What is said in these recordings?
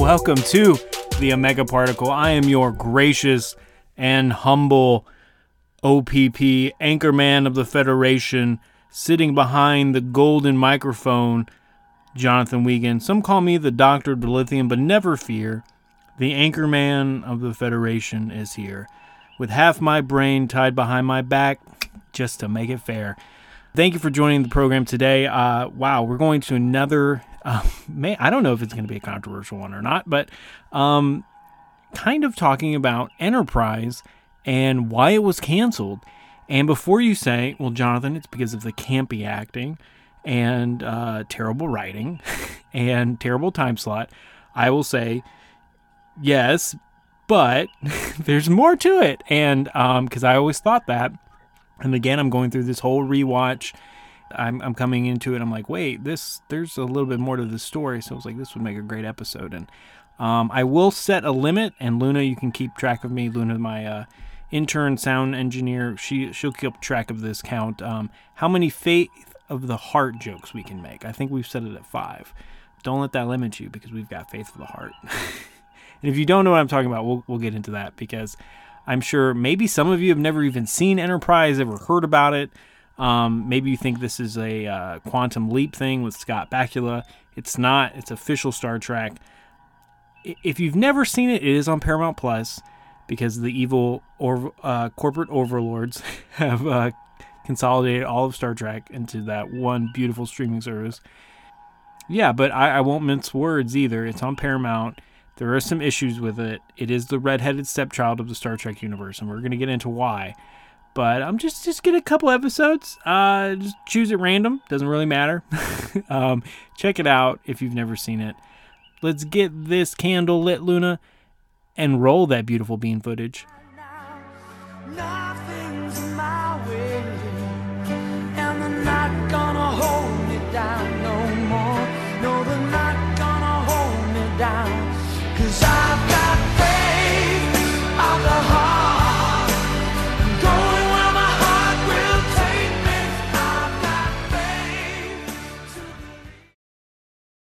Welcome to the Omega Particle. I am your gracious and humble OPP, anchorman of the Federation, sitting behind the golden microphone, Jonathan Wiegand. Some call me the Doctor of Dilithium, but never fear. The anchorman of the Federation is here, with half my brain tied behind my back, just to make it fair. Thank you for joining the program today. Uh, wow, we're going to another. Uh, may, I don't know if it's going to be a controversial one or not, but um, kind of talking about Enterprise and why it was canceled. And before you say, well, Jonathan, it's because of the campy acting and uh, terrible writing and terrible time slot, I will say, yes, but there's more to it. And because I always thought that. And again, I'm going through this whole rewatch. I'm, I'm coming into it. I'm like, wait, this there's a little bit more to the story. So I was like, this would make a great episode. And um, I will set a limit. And Luna, you can keep track of me. Luna, my uh, intern sound engineer, she she'll keep track of this count. Um, how many faith of the heart jokes we can make? I think we've set it at five. Don't let that limit you because we've got faith of the heart. and if you don't know what I'm talking about, we'll we'll get into that because I'm sure maybe some of you have never even seen Enterprise, ever heard about it. Um, maybe you think this is a uh, quantum leap thing with Scott Bakula. It's not. It's official Star Trek. If you've never seen it, it is on Paramount Plus because the evil or uh, corporate overlords have uh, consolidated all of Star Trek into that one beautiful streaming service. Yeah, but I, I won't mince words either. It's on Paramount. There are some issues with it. It is the redheaded stepchild of the Star Trek universe, and we're going to get into why. But I'm just just get a couple episodes. Uh, just choose at random. Doesn't really matter. um, check it out if you've never seen it. Let's get this candle lit, Luna, and roll that beautiful bean footage.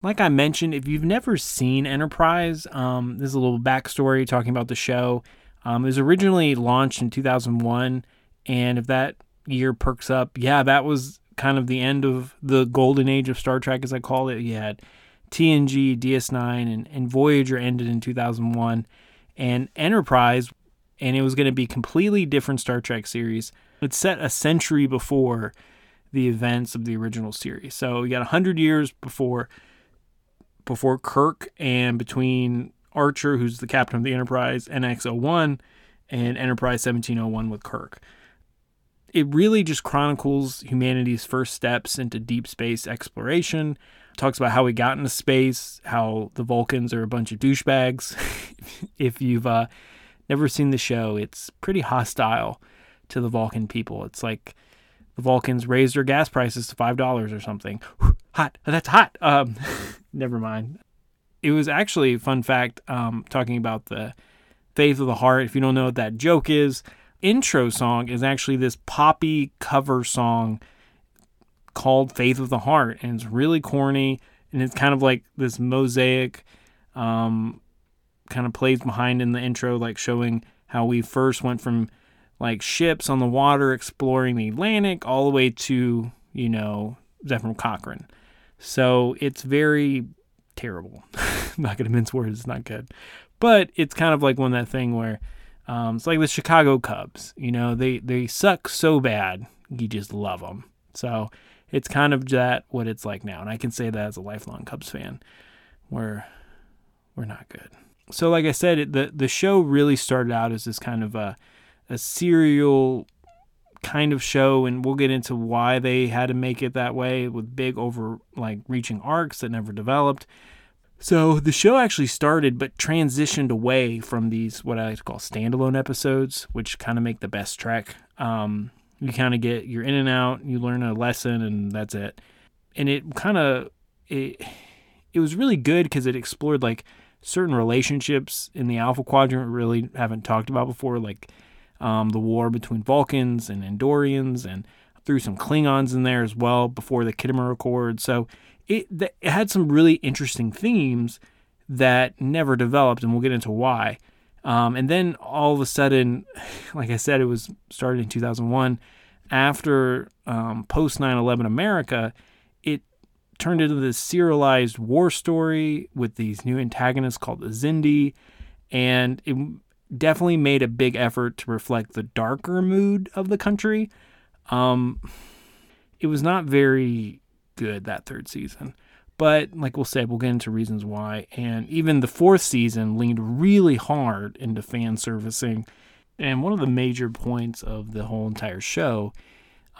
Like I mentioned, if you've never seen Enterprise, um, this is a little backstory talking about the show. Um, it was originally launched in 2001, and if that year perks up, yeah, that was kind of the end of the golden age of Star Trek, as I call it. You had TNG, DS9, and, and Voyager ended in 2001, and Enterprise, and it was going to be completely different Star Trek series. It's set a century before the events of the original series. So you got 100 years before before Kirk and between Archer, who's the captain of the Enterprise, NX-01, and Enterprise 1701 with Kirk. It really just chronicles humanity's first steps into deep space exploration. Talks about how we got into space, how the Vulcans are a bunch of douchebags. if you've uh, never seen the show, it's pretty hostile to the Vulcan people. It's like the Vulcans raised their gas prices to five dollars or something. hot, that's hot. Um, never mind. It was actually fun fact. Um, talking about the faith of the heart. If you don't know what that joke is, intro song is actually this poppy cover song called "Faith of the Heart," and it's really corny, and it's kind of like this mosaic. Um, kind of plays behind in the intro, like showing how we first went from like ships on the water exploring the Atlantic all the way to, you know, Zefram Cochrane. So it's very terrible. Not going to mince words, it's not good. But it's kind of like one that thing where um, it's like the Chicago Cubs. You know, they, they suck so bad, you just love them. So it's kind of that what it's like now. And I can say that as a lifelong Cubs fan, where we're not good. So, like I said, it, the the show really started out as this kind of a a serial kind of show, and we'll get into why they had to make it that way with big over like reaching arcs that never developed. So the show actually started, but transitioned away from these what I like to call standalone episodes, which kind of make the best trek. Um, you kind of get you're in and out, you learn a lesson, and that's it. And it kind of it it was really good because it explored like certain relationships in the Alpha Quadrant we really haven't talked about before, like um, the war between Vulcans and Andorians, and threw some Klingons in there as well before the Khitomer Accord. So it, it had some really interesting themes that never developed, and we'll get into why. Um, and then all of a sudden, like I said, it was started in 2001. After um, post 9 11 America, it turned into this serialized war story with these new antagonists called the Xindi. And it definitely made a big effort to reflect the darker mood of the country. Um, it was not very good that third season. But like we'll say, we'll get into reasons why. And even the fourth season leaned really hard into fan servicing. And one of the major points of the whole entire show,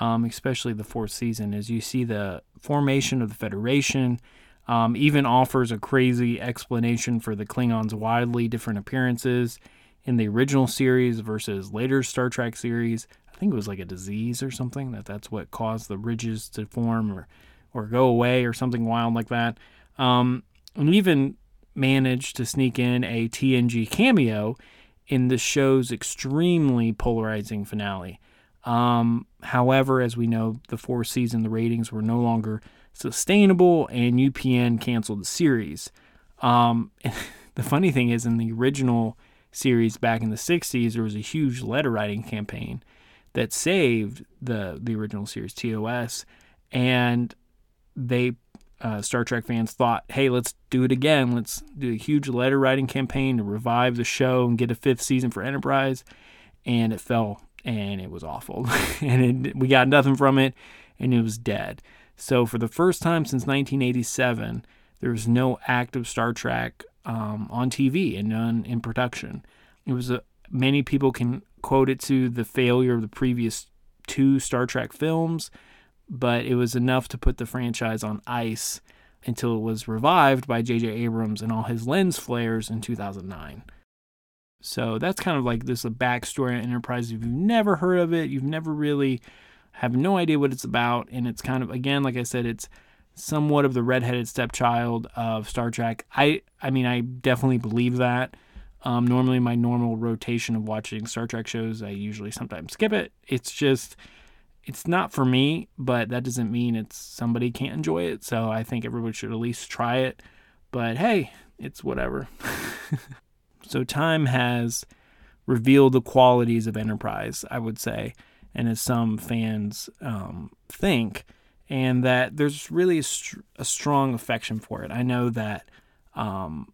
um, especially the fourth season, is you see the formation of the Federation. Um, even offers a crazy explanation for the Klingons' wildly different appearances in the original series versus later Star Trek series. I think it was like a disease or something that that's what caused the ridges to form or or go away or something wild like that. Um, and even managed to sneak in a TNG cameo in the show's extremely polarizing finale. Um, however, as we know, the fourth season, the ratings were no longer sustainable, and UPN canceled the series. Um, the funny thing is, in the original series back in the 60s, there was a huge letter writing campaign that saved the, the original series, TOS. And they uh, Star Trek fans thought, hey, let's do it again. Let's do a huge letter writing campaign to revive the show and get a fifth season for Enterprise. And it fell and it was awful. and it, we got nothing from it and it was dead. So, for the first time since 1987, there was no active Star Trek um, on TV and in production. It was a, many people can quote it to the failure of the previous two Star Trek films but it was enough to put the franchise on ice until it was revived by J.J. Abrams and all his lens flares in 2009. So that's kind of like this a backstory on Enterprise. If you've never heard of it, you've never really have no idea what it's about, and it's kind of again, like I said, it's somewhat of the redheaded stepchild of Star Trek. I I mean, I definitely believe that. Um, normally, my normal rotation of watching Star Trek shows, I usually sometimes skip it. It's just it's not for me, but that doesn't mean it's somebody can't enjoy it. So I think everybody should at least try it. But hey, it's whatever. so time has revealed the qualities of Enterprise, I would say, and as some fans um, think, and that there's really a, str- a, strong affection for it. I know that um,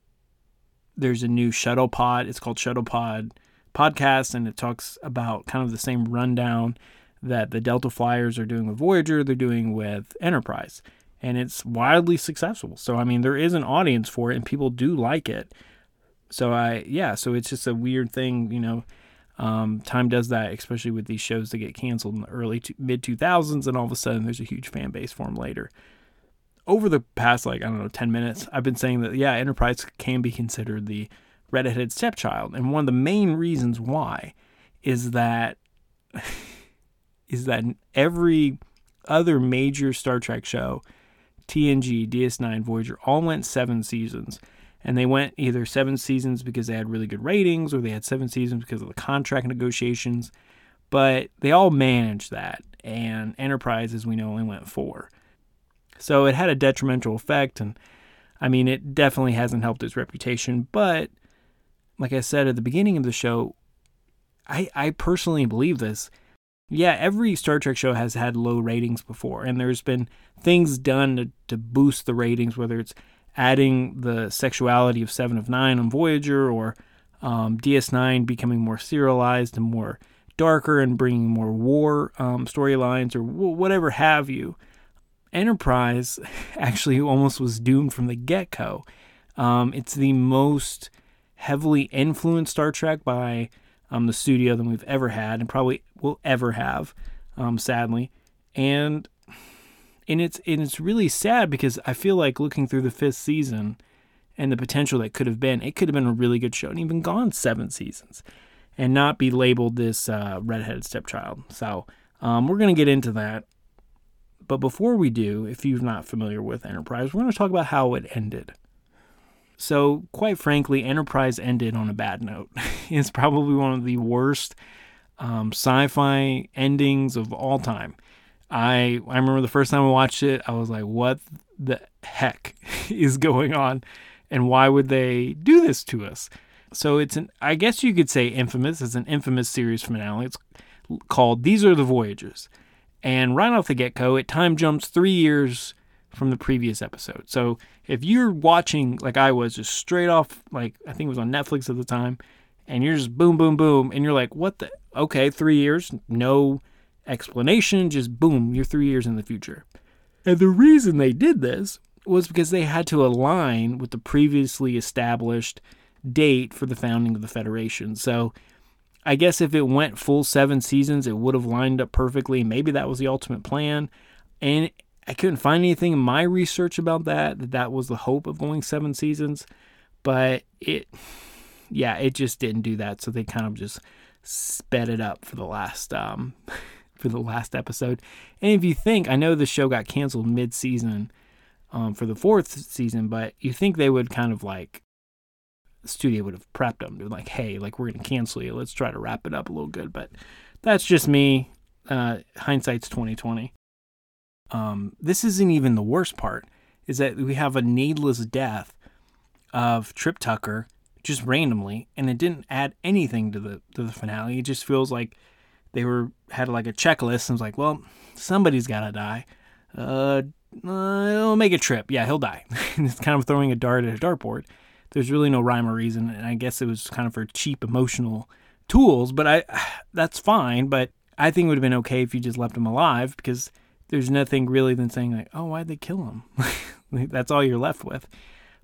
there's a new shuttle pod. It's called Shuttle Pod podcast, and it talks about kind of the same rundown that the Delta Flyers are doing with Voyager, they're doing with Enterprise. And it's wildly successful. So, I mean, there is an audience for it and people do like it. So, I, yeah, so it's just a weird thing, you know. Um, time does that, especially with these shows that get canceled in the early to, mid 2000s, and all of a sudden there's a huge fan base for them later. Over the past, like, I don't know, 10 minutes, I've been saying that, yeah, Enterprise can be considered the redheaded stepchild. And one of the main reasons why is that is that every other major Star Trek show, TNG, DS9, Voyager, all went seven seasons. And they went either seven seasons because they had really good ratings or they had seven seasons because of the contract negotiations. But they all managed that. And Enterprise, as we know, only went four. So it had a detrimental effect. And I mean, it definitely hasn't helped its reputation. But like I said at the beginning of the show, I, I personally believe this yeah, every Star Trek show has had low ratings before, and there's been things done to, to boost the ratings, whether it's adding the sexuality of Seven of Nine on Voyager or um, DS9 becoming more serialized and more darker and bringing more war um, storylines or w- whatever have you. Enterprise actually almost was doomed from the get go. Um, it's the most heavily influenced Star Trek by um, the studio than we've ever had and probably will ever have. um, sadly, and and it's and it's really sad because I feel like looking through the fifth season and the potential that could have been, it could have been a really good show and even gone seven seasons, and not be labeled this uh, redheaded stepchild. So um, we're gonna get into that. But before we do, if you're not familiar with Enterprise, we're going to talk about how it ended. So, quite frankly, Enterprise ended on a bad note. it's probably one of the worst um, sci-fi endings of all time. I I remember the first time I watched it, I was like, "What the heck is going on, and why would they do this to us?" So it's an I guess you could say infamous. It's an infamous series finale. It's called "These Are the Voyages," and right off the get-go, it time jumps three years from the previous episode. So if you're watching like I was, just straight off, like I think it was on Netflix at the time, and you're just boom, boom, boom, and you're like, what the? Okay, three years, no explanation, just boom, you're three years in the future. And the reason they did this was because they had to align with the previously established date for the founding of the Federation. So I guess if it went full seven seasons, it would have lined up perfectly. Maybe that was the ultimate plan. And I couldn't find anything in my research about that, that that was the hope of going seven seasons. But it, yeah, it just didn't do that. So they kind of just sped it up for the last, um, for the last episode. And if you think, I know the show got canceled mid season, um, for the fourth season, but you think they would kind of like, studio would have prepped them. They're like, hey, like we're gonna cancel you. Let's try to wrap it up a little good. But that's just me. Uh, hindsight's twenty twenty. Um, this isn't even the worst part. Is that we have a needless death of Trip Tucker just randomly, and it didn't add anything to the to the finale. It just feels like they were had like a checklist and was like, well, somebody's gotta die. Uh, uh he'll make a trip. Yeah, he'll die. it's kind of throwing a dart at a dartboard. There's really no rhyme or reason, and I guess it was kind of for cheap emotional tools. But I, that's fine. But I think it would have been okay if you just left him alive because there's nothing really than saying like, oh, why'd they kill him? that's all you're left with.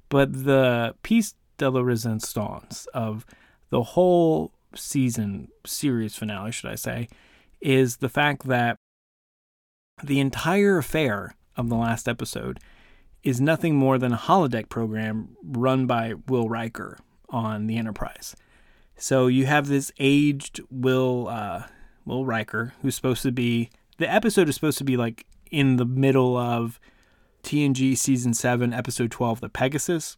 But the piece de la resistance of the whole season series finale, should I say, is the fact that the entire affair of the last episode is nothing more than a holodeck program run by Will Riker on the Enterprise. So you have this aged Will uh, Will Riker who's supposed to be the episode is supposed to be like in the middle of TNG season 7 episode 12 the Pegasus.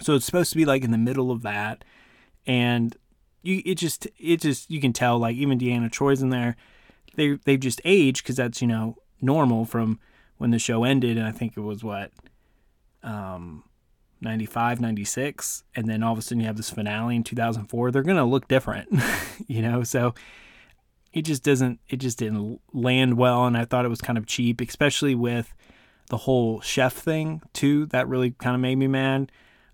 So it's supposed to be like in the middle of that and you it just it just you can tell like even Deanna Troi's in there. They they've just aged cuz that's, you know, normal from when the show ended and I think it was what um 95 96 and then all of a sudden you have this finale in 2004 they're going to look different you know so it just doesn't it just didn't land well and i thought it was kind of cheap especially with the whole chef thing too that really kind of made me mad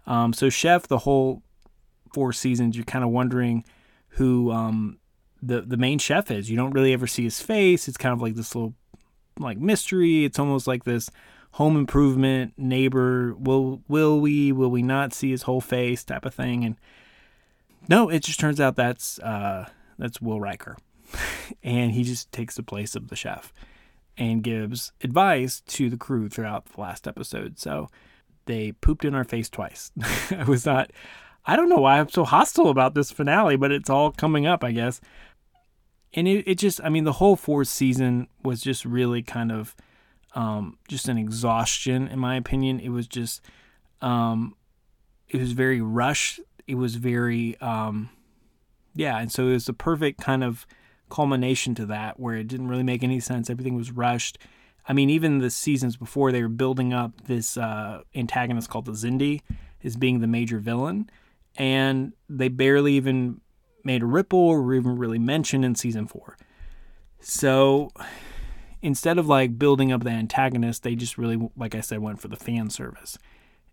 um, so chef the whole four seasons you're kind of wondering who um, the the main chef is. You don't really ever see his face. It's kind of like this little like mystery. It's almost like this home improvement neighbor. Will will we will we not see his whole face type of thing? And no it just turns out that's uh that's will riker. And he just takes the place of the chef and gives advice to the crew throughout the last episode. So they pooped in our face twice. I was not, I don't know why I'm so hostile about this finale, but it's all coming up, I guess. And it, it just, I mean, the whole fourth season was just really kind of um, just an exhaustion, in my opinion. It was just, um, it was very rushed. It was very, um, yeah. And so it was the perfect kind of culmination to that where it didn't really make any sense. Everything was rushed. I mean, even the seasons before, they were building up this uh, antagonist called the Xindi as being the major villain, and they barely even made a ripple or even really mentioned in season four. So instead of like building up the antagonist, they just really, like I said, went for the fan service.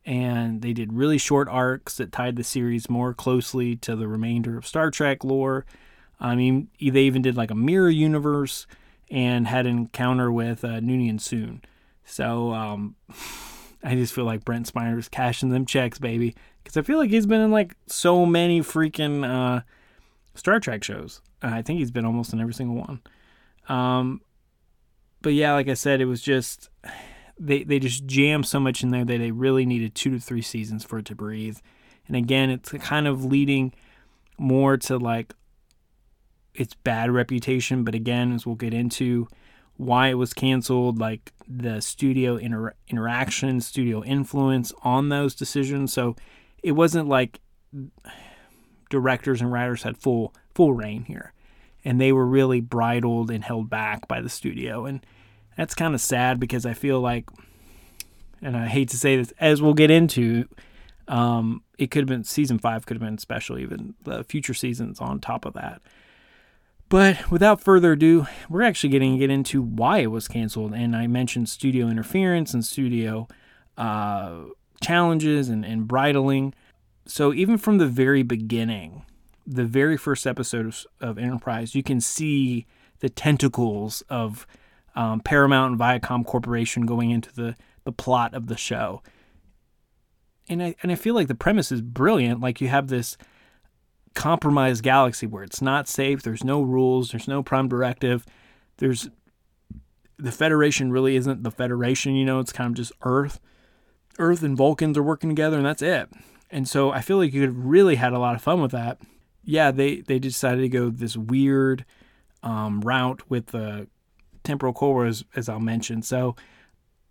And they did really short arcs that tied the series more closely to the remainder of Star Trek lore I mean, they even did like a mirror universe and had an encounter with uh, Noonien Soong. So um, I just feel like Brent Spiner's cashing them checks, baby. Because I feel like he's been in like so many freaking uh, Star Trek shows. Uh, I think he's been almost in every single one. Um, but yeah, like I said, it was just they they just jammed so much in there that they really needed two to three seasons for it to breathe. And again, it's kind of leading more to like its bad reputation. But again, as we'll get into why it was canceled, like the studio inter- interaction, studio influence on those decisions. So it wasn't like directors and writers had full full reign here, and they were really bridled and held back by the studio, and that's kind of sad because I feel like, and I hate to say this, as we'll get into, um, it could have been season five could have been special, even the future seasons on top of that. But without further ado, we're actually getting to get into why it was canceled. And I mentioned studio interference and studio uh, challenges and, and bridling. So even from the very beginning, the very first episode of, of Enterprise, you can see the tentacles of um, Paramount and Viacom Corporation going into the, the plot of the show. And I, and I feel like the premise is brilliant. Like you have this compromised galaxy where it's not safe, there's no rules, there's no prime directive, there's the Federation really isn't the Federation, you know, it's kind of just Earth. Earth and Vulcans are working together and that's it. And so I feel like you could have really had a lot of fun with that. Yeah, they, they decided to go this weird um, route with the temporal core, as, as I'll mention. So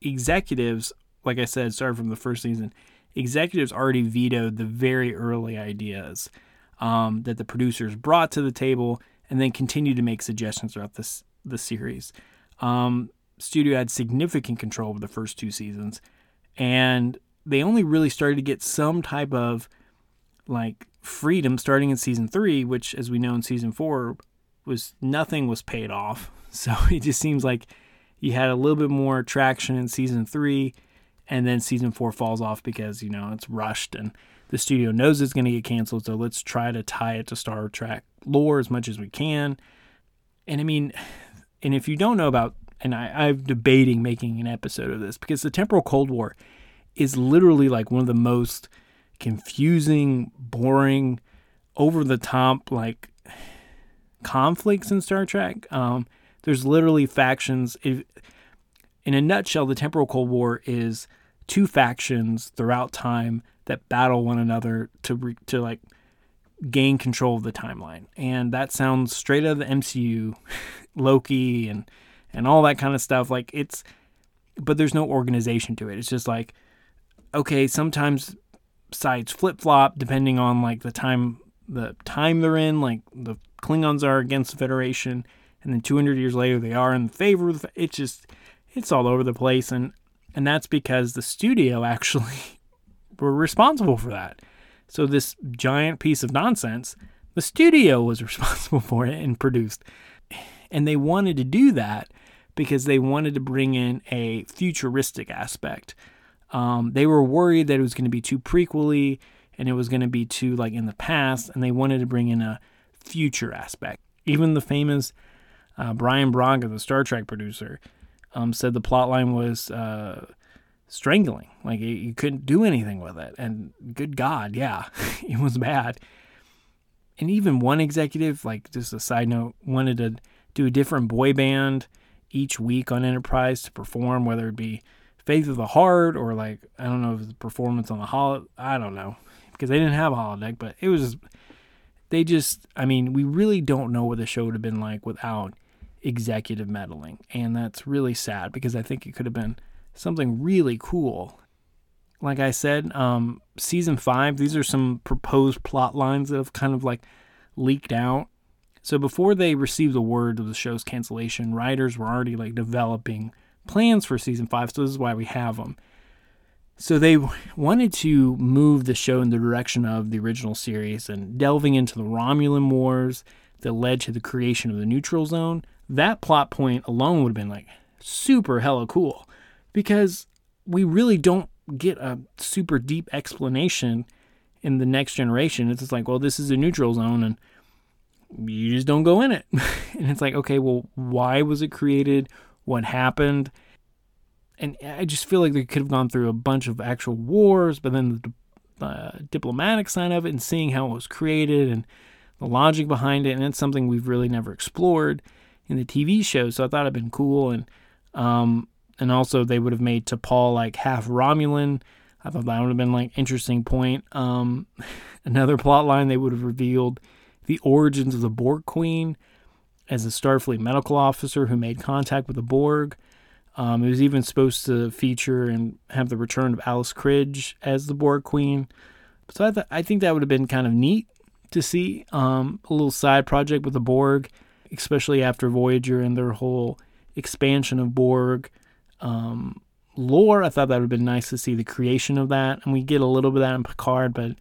executives, like I said, started from the first season. Executives already vetoed the very early ideas um, that the producers brought to the table, and then continued to make suggestions throughout this the series. Um, studio had significant control over the first two seasons, and they only really started to get some type of like freedom starting in season three, which, as we know in season four, was nothing was paid off. So it just seems like you had a little bit more traction in season three, and then season four falls off because you know it's rushed and the studio knows it's going to get canceled, so let's try to tie it to Star Trek lore as much as we can. And I mean, and if you don't know about, and I, I'm debating making an episode of this because the Temporal Cold War is literally like one of the most confusing, boring, over the top, like conflicts in Star Trek. Um, there's literally factions. If, in a nutshell, the Temporal Cold War is two factions throughout time that battle one another to re, to like gain control of the timeline. And that sounds straight out of the MCU, Loki and and all that kind of stuff. Like it's but there's no organization to it. It's just like okay, sometimes sides flip-flop depending on like the time the time they're in, like the Klingons are against the Federation and then 200 years later they are in favor of the, it's just it's all over the place and and that's because the studio actually were responsible for that. So this giant piece of nonsense, the studio was responsible for it and produced. And they wanted to do that because they wanted to bring in a futuristic aspect. Um, they were worried that it was going to be too prequely and it was going to be too like in the past, and they wanted to bring in a future aspect. Even the famous uh, Brannon Braga, the Star Trek producer, um, said the plotline was uh, strangling. Like you couldn't do anything with it. And good God, yeah, it was bad. And even one executive, like just a side note, wanted to do a different boy band each week on Enterprise to perform, whether it be Faith of the Heart or like I don't know if the performance on the holo. I don't know because they didn't have a holodeck, but it was. They just, I mean, we really don't know what the show would have been like without executive meddling, and that's really sad because I think it could have been something really cool. Like I said, um, season five, these are some proposed plot lines that have kind of like leaked out. So before they received the word of the show's cancellation, writers were already like developing plans for season five. So this is why we have them. So they wanted to move the show in the direction of the original series and delving into the Romulan Wars that led to the creation of the neutral zone. That plot point alone would have been like super hella cool because we really don't get a super deep explanation in the next generation. It's just like, well, this is a neutral zone and you just don't go in it. and it's like, okay, well, why was it created? What happened? And I just feel like they could have gone through a bunch of actual wars, but then the uh, diplomatic side of it and seeing how it was created and the logic behind it. And it's something we've really never explored. in the TV show. So I thought it'd been cool, and um, and also they would have made T'Pol like half Romulan. I thought that would have been like interesting point. Um, another plot line they would have revealed the origins of the Borg Queen as a Starfleet medical officer who made contact with the Borg. Um, it was even supposed to feature and have the return of Alice Krige as the Borg Queen. So I, th- I think that would have been kind of neat to see um, a little side project with the Borg, especially after Voyager and their whole expansion of Borg um, lore. I thought that would have been nice to see the creation of that, and we get a little bit of that in Picard, but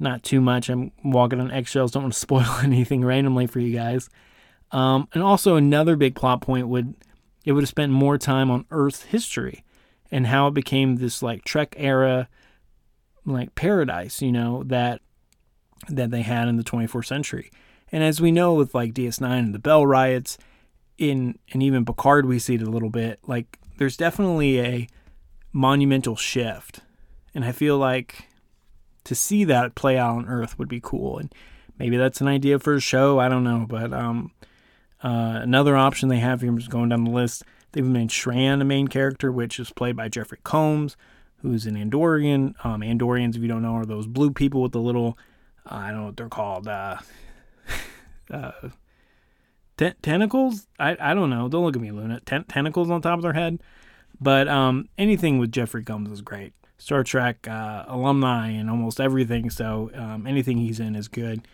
not too much. I'm walking on eggshells. Don't want to spoil anything randomly for you guys. Um, and also another big plot point would it would have spent more time on Earth history and how it became this like Trek era like paradise, you know, that that they had in the 24th century. And as we know with like DS9 and the Bell riots, in and even Picard we see it a little bit, like there's definitely a monumental shift. And I feel like to see that play out on Earth would be cool. And maybe that's an idea for a show, I don't know, but um uh, another option they have here is going down the list. They've made Shran a main character, which is played by Jeffrey Combs, who's an Andorian. Um, Andorians, if you don't know, are those blue people with the little, uh, I don't know what they're called, uh, uh, t- tentacles? I, I don't know. Don't look at me, Luna. Ten- tentacles on top of their head. But um, anything with Jeffrey Combs is great. Star Trek uh, alumni and almost everything, so um, anything he's in is good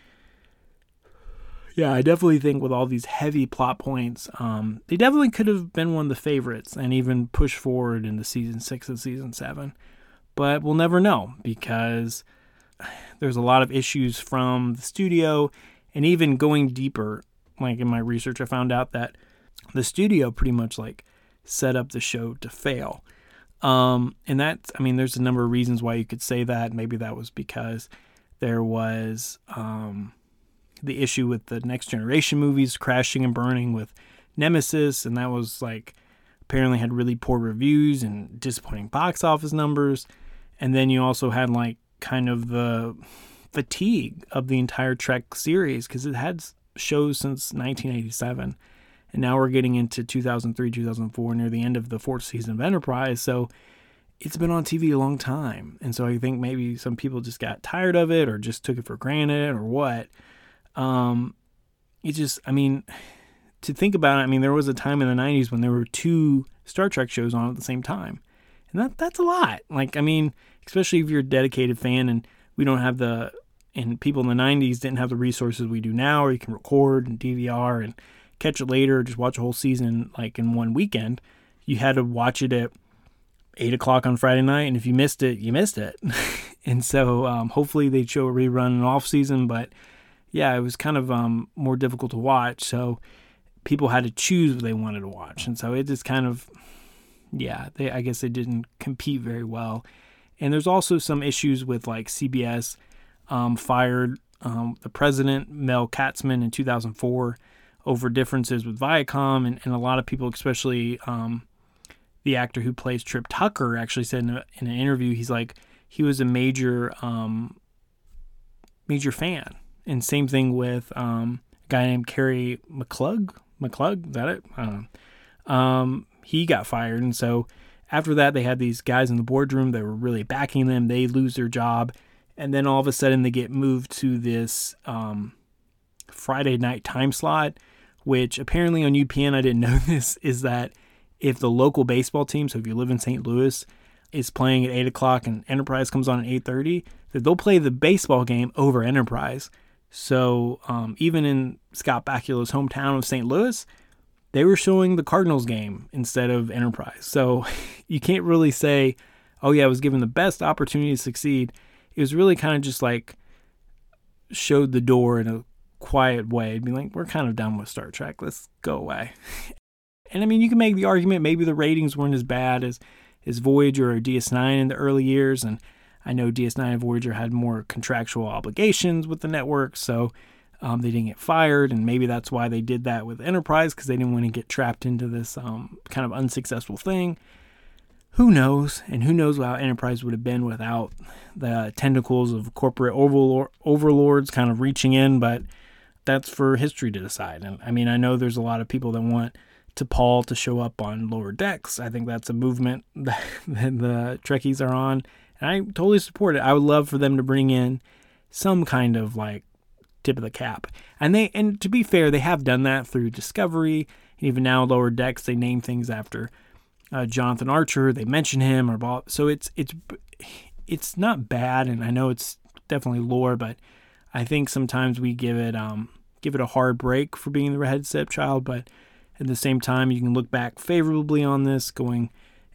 yeah, I definitely think with all these heavy plot points, um, they definitely could have been one of the favorites and even pushed forward into season six and season seven. But we'll never know because there's a lot of issues from the studio and even going deeper. Like in my research, I found out that the studio pretty much like set up the show to fail. Um, and that's, I mean, there's a number of reasons why you could say that. Maybe that was because there was, um, the issue with the next generation movies crashing and burning with Nemesis, and that was like apparently had really poor reviews and disappointing box office numbers. And then you also had like kind of the fatigue of the entire Trek series because it had shows since 1987. And now we're getting into 2003, 2004, near the end of the fourth season of Enterprise. So it's been on TV a long time. And so I think maybe some people just got tired of it or just took it for granted or what. Um, it just, I mean, to think about it, I mean, there was a time in the 90s when there were two Star Trek shows on at the same time. And that that's a lot. Like, I mean, especially if you're a dedicated fan and we don't have the, and people in the 90s didn't have the resources we do now, or you can record and DVR and catch it later, just watch a whole season like in one weekend. You had to watch it at eight o'clock on Friday night, and if you missed it, you missed it. and so um, hopefully they'd show a rerun in off season, but yeah, it was kind of um, more difficult to watch. So people had to choose what they wanted to watch, and so it just kind of, yeah, they I guess they didn't compete very well. And there's also some issues with like CBS um, fired um, the president Mel Karmazin in 2004 over differences with Viacom, and, and a lot of people, especially um, the actor who plays Trip Tucker, actually said in, a, in an interview, he's like he was a major um, major fan and same thing with um, a guy named Kerry McClug. McClug, is that it? I don't know. Um, he got fired, and so after that, they had these guys in the boardroom that were really backing them. They lose their job, and then all of a sudden, they get moved to this um, Friday night time slot, which apparently on UPN, I didn't know this, is that if the local baseball team, so if you live in St. Louis, is playing at eight o'clock and Enterprise comes on at eight thirty, that they'll play the baseball game over Enterprise. So um, even in Scott Bakula's hometown of St. Louis, they were showing the Cardinals game instead of Enterprise. So you can't really say, oh, yeah, I was given the best opportunity to succeed. It was really kind of just like showed the door in a quiet way. Be like, we're kind of done with Star Trek. Let's go away. And I mean, you can make the argument maybe the ratings weren't as bad as, as Voyager or DS9 in the early years. And I know DS9 and Voyager had more contractual obligations with the network, so um, they didn't get fired, and maybe that's why they did that with Enterprise because they didn't want to get trapped into this um, kind of unsuccessful thing. Who knows? And who knows how Enterprise would have been without the tentacles of corporate overlords kind of reaching in. But that's for history to decide. And I mean, I know there's a lot of people that want T'Pol to show up on lower decks. I think that's a movement that, the Trekkies are on, and I totally support it. I would love for them to bring in some kind of like tip of the cap. And they and to be fair, they have done that through Discovery. And even now, lower decks they name things after uh, Jonathan Archer. They mention him or Bob. So it's it's it's not bad, and I know it's definitely lore, but I think sometimes we give it um give it a hard break for being the redhead stepchild. But at the same time, you can look back favorably on this, going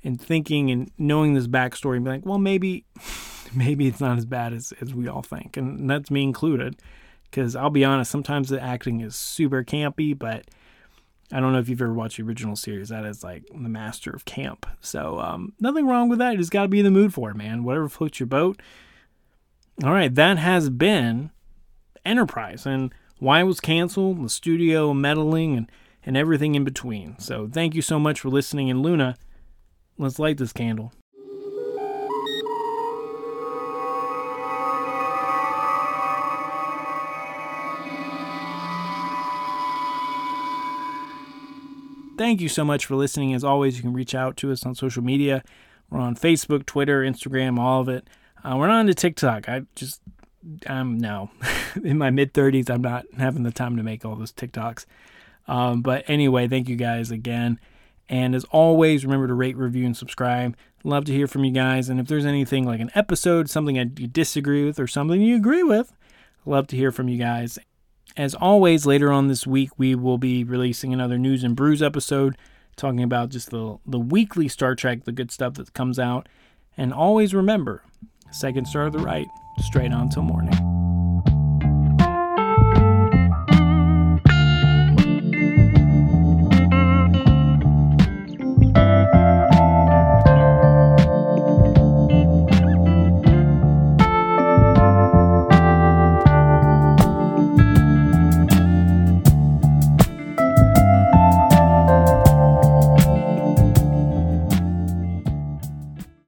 and thinking and knowing this backstory, and be like, well, maybe maybe it's not as bad as as we all think, and that's me included. Because I'll be honest, sometimes the acting is super campy, but I don't know if you've ever watched the original series. That is like the master of camp. So um, nothing wrong with that. You just got to be in the mood for it, man. Whatever floats your boat. All right, that has been Enterprise and why it was canceled, the studio meddling, and and everything in between. So thank you so much for listening. And Luna, let's light this candle. Thank you so much for listening. As always, you can reach out to us on social media. We're on Facebook, Twitter, Instagram, all of it. Uh, we're not on to TikTok. I just, I'm no, in my mid 30s, I'm not having the time to make all those TikToks. Um, but anyway, thank you guys again. And as always, remember to rate, review, and subscribe. Love to hear from you guys. And if there's anything like an episode, something you disagree with, or something you agree with, love to hear from you guys. As always, later on this week, we will be releasing another News and Brews episode talking about just the, the weekly Star Trek, the good stuff that comes out. And always remember, second star to the right, straight on till morning.